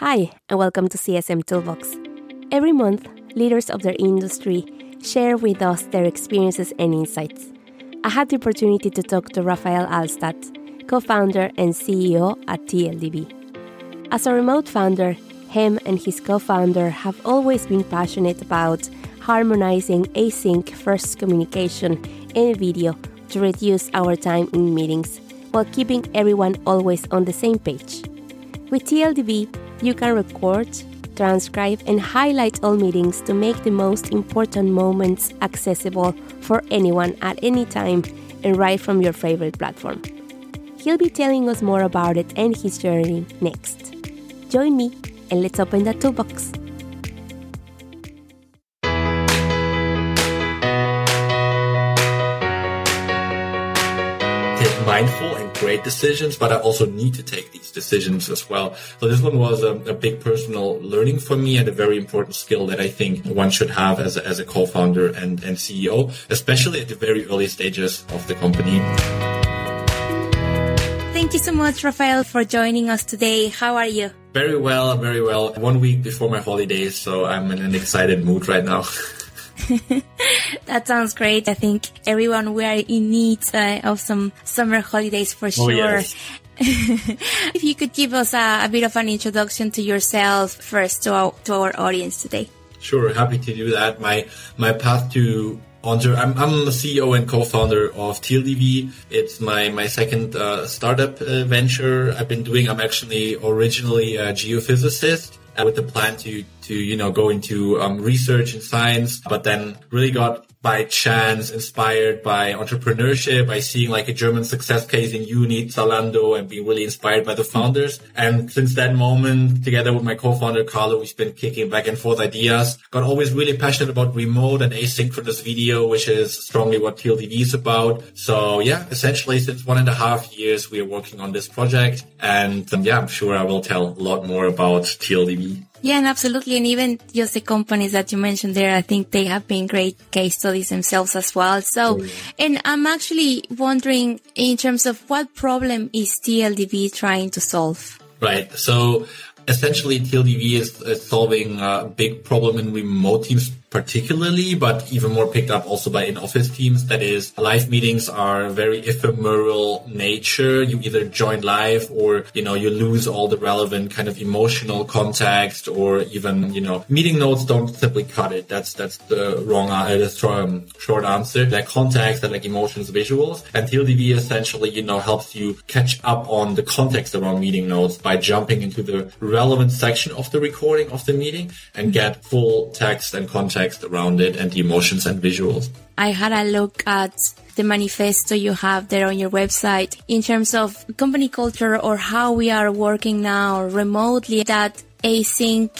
Hi, and welcome to CSM Toolbox. Every month, leaders of their industry share with us their experiences and insights. I had the opportunity to talk to Rafael Alstadt, co founder and CEO at TLDV. As a remote founder, him and his co founder have always been passionate about harmonizing async first communication and video to reduce our time in meetings while keeping everyone always on the same page. With TLDV, you can record, transcribe, and highlight all meetings to make the most important moments accessible for anyone at any time and right from your favorite platform. He'll be telling us more about it and his journey next. Join me and let's open the toolbox. mindful and great decisions, but I also need to take these decisions as well. So this one was a, a, big personal learning for me and a very important skill that I think one should have as a, as a co-founder and, and CEO, especially at the very early stages of the company. Thank you so much, Rafael, for joining us today. How are you? Very well, very well. One week before my holidays, so I'm in an excited mood right now. that sounds great. I think everyone we are in need uh, of some summer holidays for oh, sure. Oh, yes. if you could give us a, a, bit of an introduction to yourself first to our, to our audience today. Sure, happy to do that. My my path to Onto, I'm, I'm the CEO and co-founder of TLDV. It's my, my second uh, startup uh, venture I've been doing. I'm actually originally a geophysicist with the plan to to you know go into um, research and science, but then really got by chance inspired by entrepreneurship, by seeing like a German success case in uni, Zalando, and being really inspired by the founders. And since that moment, together with my co-founder Carlo, we've been kicking back and forth ideas. Got always really passionate about remote and asynchronous video, which is strongly what TLDV is about. So yeah, essentially since one and a half years, we are working on this project. And um, yeah, I'm sure I will tell a lot more about TLDV. Yeah, and absolutely. And even just the companies that you mentioned there, I think they have been great case studies themselves as well. So, oh, and I'm actually wondering in terms of what problem is TLDV trying to solve? Right. So essentially TLDV is, is solving a big problem in remote teams particularly, but even more picked up also by in-office teams. That is, live meetings are very ephemeral nature. You either join live or, you know, you lose all the relevant kind of emotional context or even, you know, meeting notes don't simply cut it. That's, that's the wrong, uh, the um, short answer. That context, that like emotions, visuals. And TLDV essentially, you know, helps you catch up on the context around meeting notes by jumping into the relevant section of the recording of the meeting and get full text and context context around it and the emotions and visuals. I had a look at the manifesto you have there on your website in terms of company culture or how we are working now remotely that async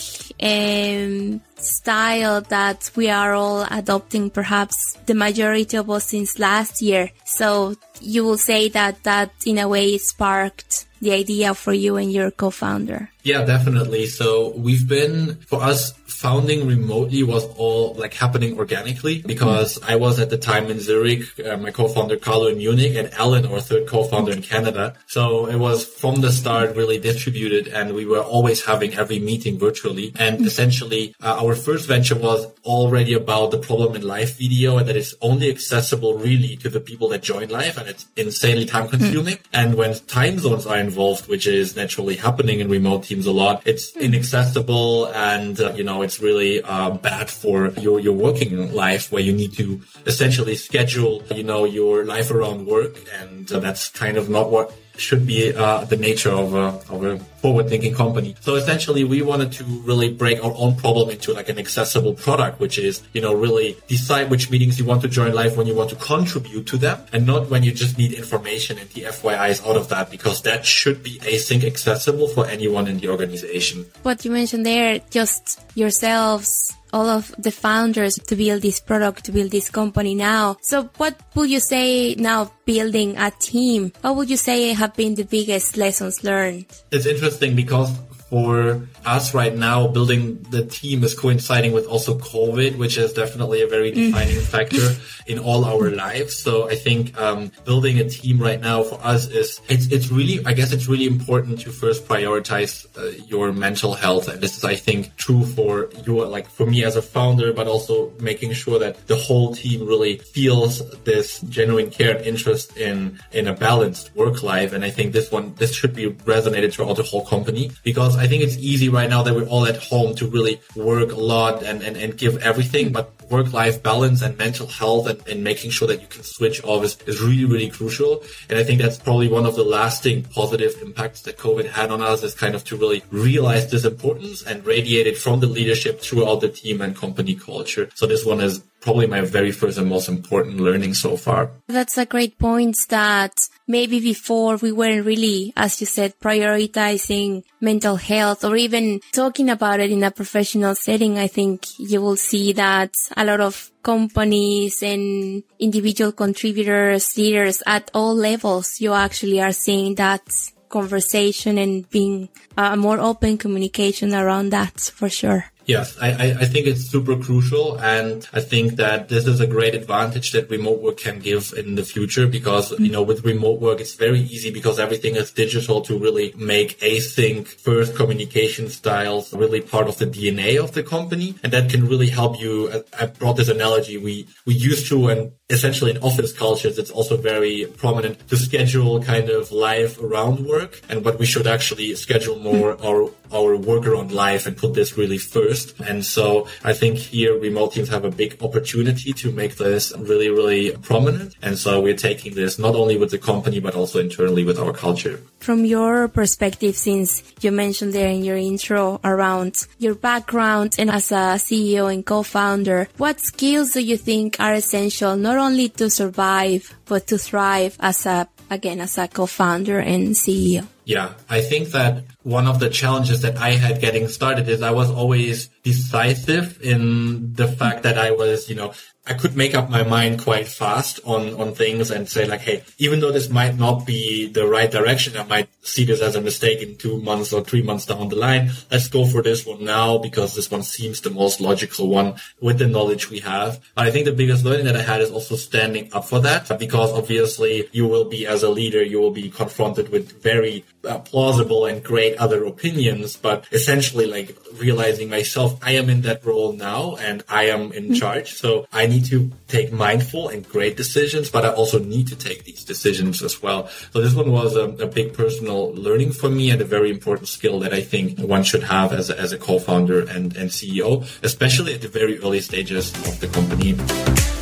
um, style that we are all adopting perhaps the majority of us since last year. So you will say that that in a way sparked the idea for you and your co-founder. Yeah, definitely. So we've been, for us, founding remotely was all like happening organically because mm. I was at the time in Zurich, uh, my co-founder Carlo in Munich and Alan, our third co-founder in Canada. So it was from the start really distributed and we were always having every meeting virtually. And mm. essentially uh, our first venture was already about the problem in live video and that it's only accessible really to the people that join live and it's insanely time consuming. Mm. And when time zones are involved, which is naturally happening in remote teams a lot. It's hmm. inaccessible and, uh, you know, it's really uh, bad for your, your working life where you need to essentially schedule, you know, your life around work. And uh, that's kind of not what should be uh, the nature of a, of a forward-thinking company. So essentially, we wanted to really break our own problem into like an accessible product, which is, you know, really decide which meetings you want to join live when you want to contribute to them and not when you just need information and the FYIs out of that, because that should be async accessible for anyone in the organization. What you mentioned there, just yourselves all of the founders to build this product, to build this company now. So what would you say now building a team? What would you say have been the biggest lessons learned? It's interesting because for us right now, building the team is coinciding with also COVID, which is definitely a very mm. defining factor in all our lives. So I think um, building a team right now for us is it's it's really I guess it's really important to first prioritize uh, your mental health, and this is I think true for you like for me as a founder, but also making sure that the whole team really feels this genuine care and interest in in a balanced work life. And I think this one this should be resonated throughout the whole company because I think it's easy right now that we're all at home to really work a lot and and, and give everything, but work-life balance and mental health and, and making sure that you can switch off is, is really, really crucial. And I think that's probably one of the lasting positive impacts that COVID had on us is kind of to really realize this importance and radiate it from the leadership throughout the team and company culture. So this one is probably my very first and most important learning so far. That's a great point that maybe before we weren't really, as you said, prioritizing mental health or even talking about it in a professional setting. I think you will see that a lot of companies and individual contributors, leaders at all levels, you actually are seeing that conversation and being a more open communication around that for sure. Yes, I, I think it's super crucial. And I think that this is a great advantage that remote work can give in the future because, mm-hmm. you know, with remote work, it's very easy because everything is digital to really make async first communication styles really part of the DNA of the company. And that can really help you. I brought this analogy. We, we used to, and essentially in office cultures, it's also very prominent to schedule kind of life around work. And what we should actually schedule more mm-hmm. our, our work around life and put this really first. And so I think here remote teams have a big opportunity to make this really, really prominent. And so we're taking this not only with the company, but also internally with our culture. From your perspective, since you mentioned there in your intro around your background and as a CEO and co-founder, what skills do you think are essential not only to survive, but to thrive as a, again, as a co-founder and CEO? Yeah, I think that one of the challenges that I had getting started is I was always decisive in the fact that I was, you know, I could make up my mind quite fast on, on things and say like, hey, even though this might not be the right direction, I might see this as a mistake in two months or three months down the line. Let's go for this one now because this one seems the most logical one with the knowledge we have. But I think the biggest learning that I had is also standing up for that because obviously you will be as a leader, you will be confronted with very uh, plausible and great other opinions, but essentially like realizing myself, I am in that role now and I am in mm-hmm. charge. So I need to take mindful and great decisions, but I also need to take these decisions as well. So this one was a, a big personal learning for me and a very important skill that I think one should have as a, as a co-founder and, and CEO, especially at the very early stages of the company.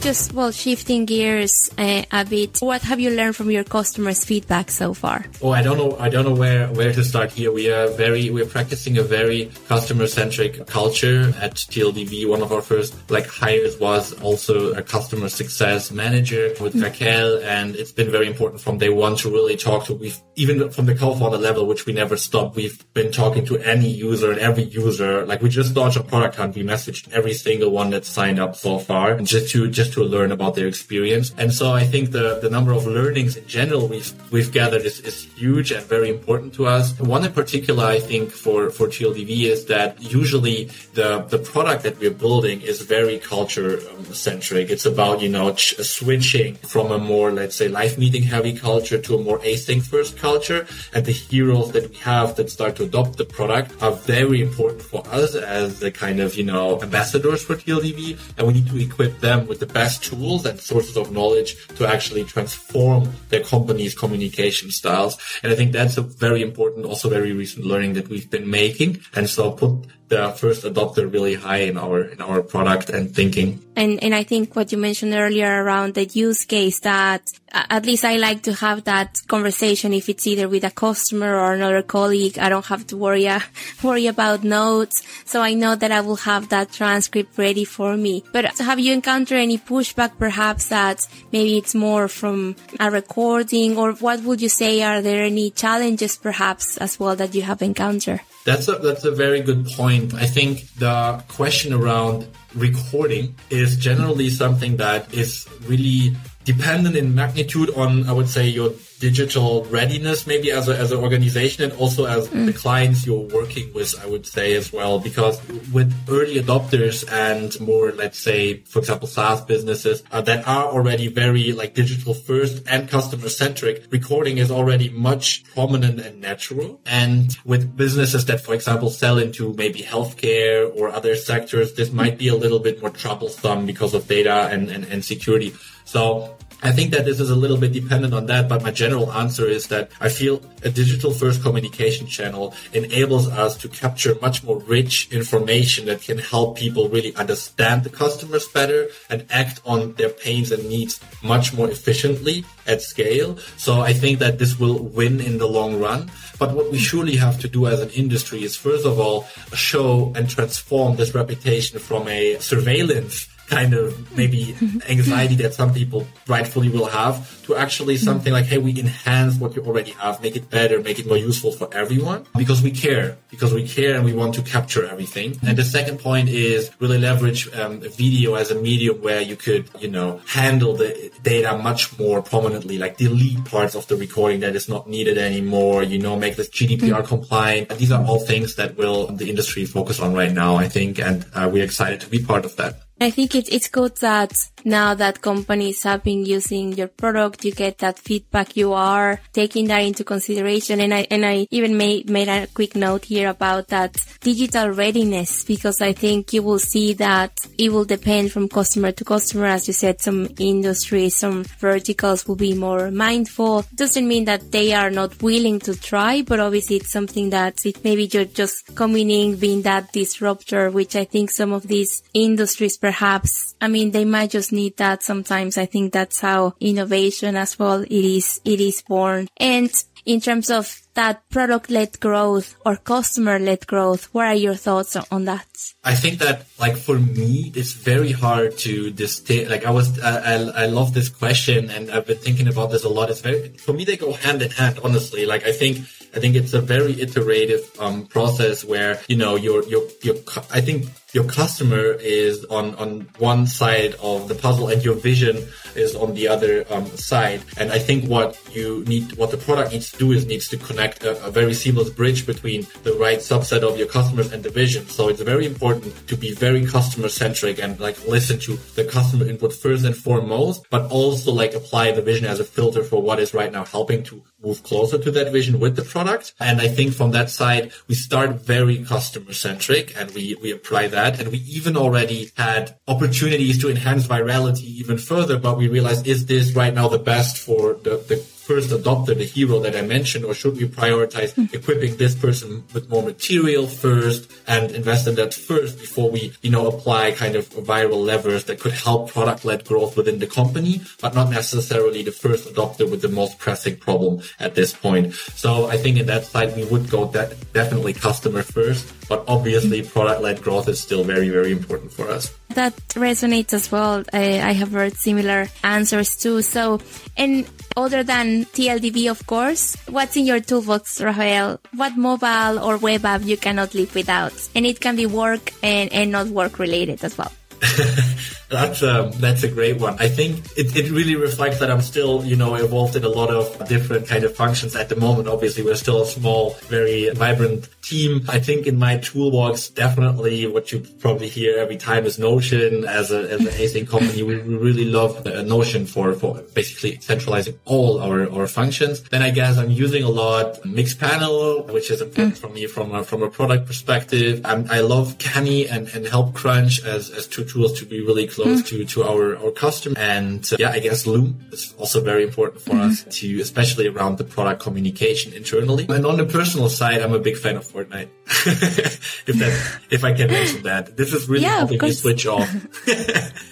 Just well, shifting gears uh, a bit, what have you learned from your customers' feedback so far? Oh, I don't know. I don't know where where to start here. We are very we're practicing a very customer centric culture at TLDV. One of our first like hires was also a customer success manager with mm-hmm. Raquel, and it's been very important from day one to really talk to. We've even from the co-founder level, which we never stopped. We've been talking to any user and every user. Like we just launched a product hunt. We messaged every single one that signed up so far just to just to learn about their experience. And so I think the the number of learnings in general we've we've gathered is, is huge and very important to us. One in particular, I think for for TLDV is that usually the the product that we're building is very culture um, centric. It's about you know ch- switching from a more let's say life meeting heavy culture to a more async first culture, and the heroes that we have that start to adopt the product are very important for us as the kind of you know ambassadors for TLDV, and we need to equip equip them with the best tools and sources of knowledge to actually transform their company's communication styles. And I think that's a very important, also very recent learning that we've been making. And so put the first adopter really high in our in our product and thinking. And and I think what you mentioned earlier around the use case that at least I like to have that conversation if it's either with a customer or another colleague. I don't have to worry uh, worry about notes, so I know that I will have that transcript ready for me. But have you encountered any pushback, perhaps that maybe it's more from a recording, or what would you say? Are there any challenges, perhaps as well, that you have encountered? That's a that's a very good point. I think the question around recording is generally something that is really dependent in magnitude on I would say your digital readiness maybe as, a, as an organization and also as mm. the clients you're working with, I would say as well, because with early adopters and more, let's say, for example, SaaS businesses uh, that are already very like digital first and customer centric, recording is already much prominent and natural. And with businesses that, for example, sell into maybe healthcare or other sectors, this might be a little bit more troublesome because of data and, and, and security. So I think that this is a little bit dependent on that, but my general answer is that I feel a digital first communication channel enables us to capture much more rich information that can help people really understand the customers better and act on their pains and needs much more efficiently at scale. So I think that this will win in the long run. But what we surely have to do as an industry is first of all show and transform this reputation from a surveillance kind of maybe anxiety that some people rightfully will have to actually something like, hey, we enhance what you already have, make it better, make it more useful for everyone because we care, because we care and we want to capture everything. And the second point is really leverage um, video as a medium where you could, you know, handle the data much more prominently, like delete parts of the recording that is not needed anymore, you know, make this GDPR compliant. These are all things that will the industry focus on right now, I think, and uh, we're excited to be part of that. I think it, it's good that now that companies have been using your product, you get that feedback. You are taking that into consideration. And I, and I even made, made a quick note here about that digital readiness because I think you will see that it will depend from customer to customer. As you said, some industries, some verticals will be more mindful. Doesn't mean that they are not willing to try, but obviously it's something that it maybe you're just coming in, being that disruptor, which I think some of these industries perhaps, I mean, they might just need that sometimes. I think that's how innovation as well, it is, it is born. And in terms of that product led growth or customer led growth, what are your thoughts on that? I think that like for me, it's very hard to distinct. Like I was, I, I love this question and I've been thinking about this a lot. It's very, for me, they go hand in hand, honestly. Like I think, I think it's a very iterative um, process where, you know, your, your, your, I think your customer is on, on one side of the puzzle and your vision is on the other um, side. And I think what you need, what the product needs to do is needs to connect a, a, very seamless bridge between the right subset of your customers and the vision. So it's very important to be very customer centric and like listen to the customer input first and foremost, but also like apply the vision as a filter for what is right now helping to move closer to that vision with the product. And I think from that side, we start very customer centric and we, we apply that. And we even already had opportunities to enhance virality even further, but we realized, is this right now the best for the, the first adopter, the hero that I mentioned, or should we prioritize mm. equipping this person with more material first and invest in that first before we, you know, apply kind of viral levers that could help product-led growth within the company, but not necessarily the first adopter with the most pressing problem at this point. So I think in that side, we would go de- definitely customer first, but obviously product-led growth is still very, very important for us. That resonates as well. I, I have heard similar answers too. So, and other than TLDV, of course, what's in your toolbox, Rafael? What mobile or web app you cannot live without? And it can be work and, and not work related as well. That's a, um, that's a great one. I think it, it really reflects that I'm still, you know, involved in a lot of different kind of functions at the moment. Obviously, we're still a small, very vibrant team. I think in my toolbox, definitely what you probably hear every time is Notion. As a, as an async company, we, we really love Notion for, for basically centralizing all our, our functions. Then I guess I'm using a lot Mixpanel, which is important mm. for me from a, from a product perspective. I'm, i love Canny and, and HelpCrunch as, as two tools to be really close mm. to, to our, our customer. And uh, yeah, I guess Loom is also very important for mm-hmm. us to, especially around the product communication internally. And on the personal side, I'm a big fan of Fortnite. if that, if I can mention that, this is really yeah, helping me switch off.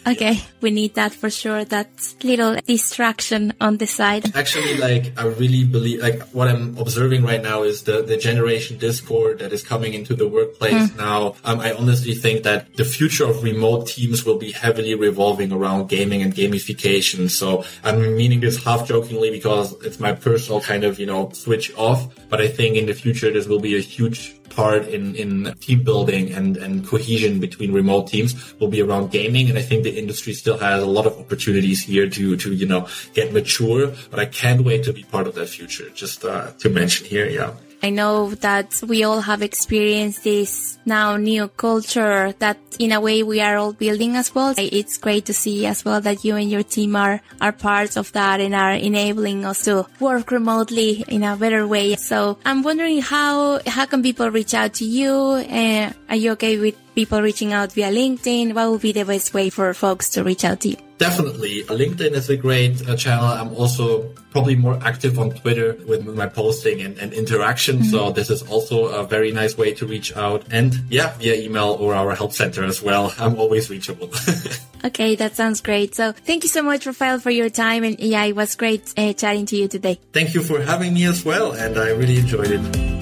okay. We need that for sure. That little distraction on the side. Actually, like, I really believe, like, what I'm observing right now is the, the generation discord that is coming into the workplace mm. now. Um, I honestly think that the future of remote teams will be heavily revolving around gaming and gamification. So I'm meaning this half jokingly because it's my personal kind of, you know, switch off. But I think in the future, this will be a huge part in, in team building and, and cohesion between remote teams will be around gaming. And I think the industry still has a lot of opportunities here to, to, you know, get mature, but I can't wait to be part of that future. Just, uh, to mention here. Yeah. I know that we all have experienced this now new culture that in a way we are all building as well. It's great to see as well that you and your team are, are parts of that and are enabling us to work remotely in a better way. So I'm wondering how, how can people reach out to you? Uh, are you okay with people reaching out via LinkedIn? What would be the best way for folks to reach out to you? Definitely. LinkedIn is a great uh, channel. I'm also probably more active on Twitter with my posting and, and interaction. Mm-hmm. So this is also a very nice way to reach out. And yeah, via email or our help center as well. I'm always reachable. okay, that sounds great. So thank you so much, Rafael, for your time. And yeah, it was great uh, chatting to you today. Thank you for having me as well. And I really enjoyed it.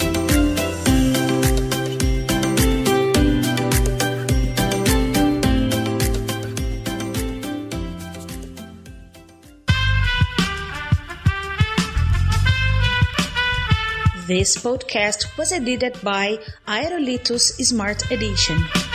This podcast was edited by Aerolitos Smart Edition.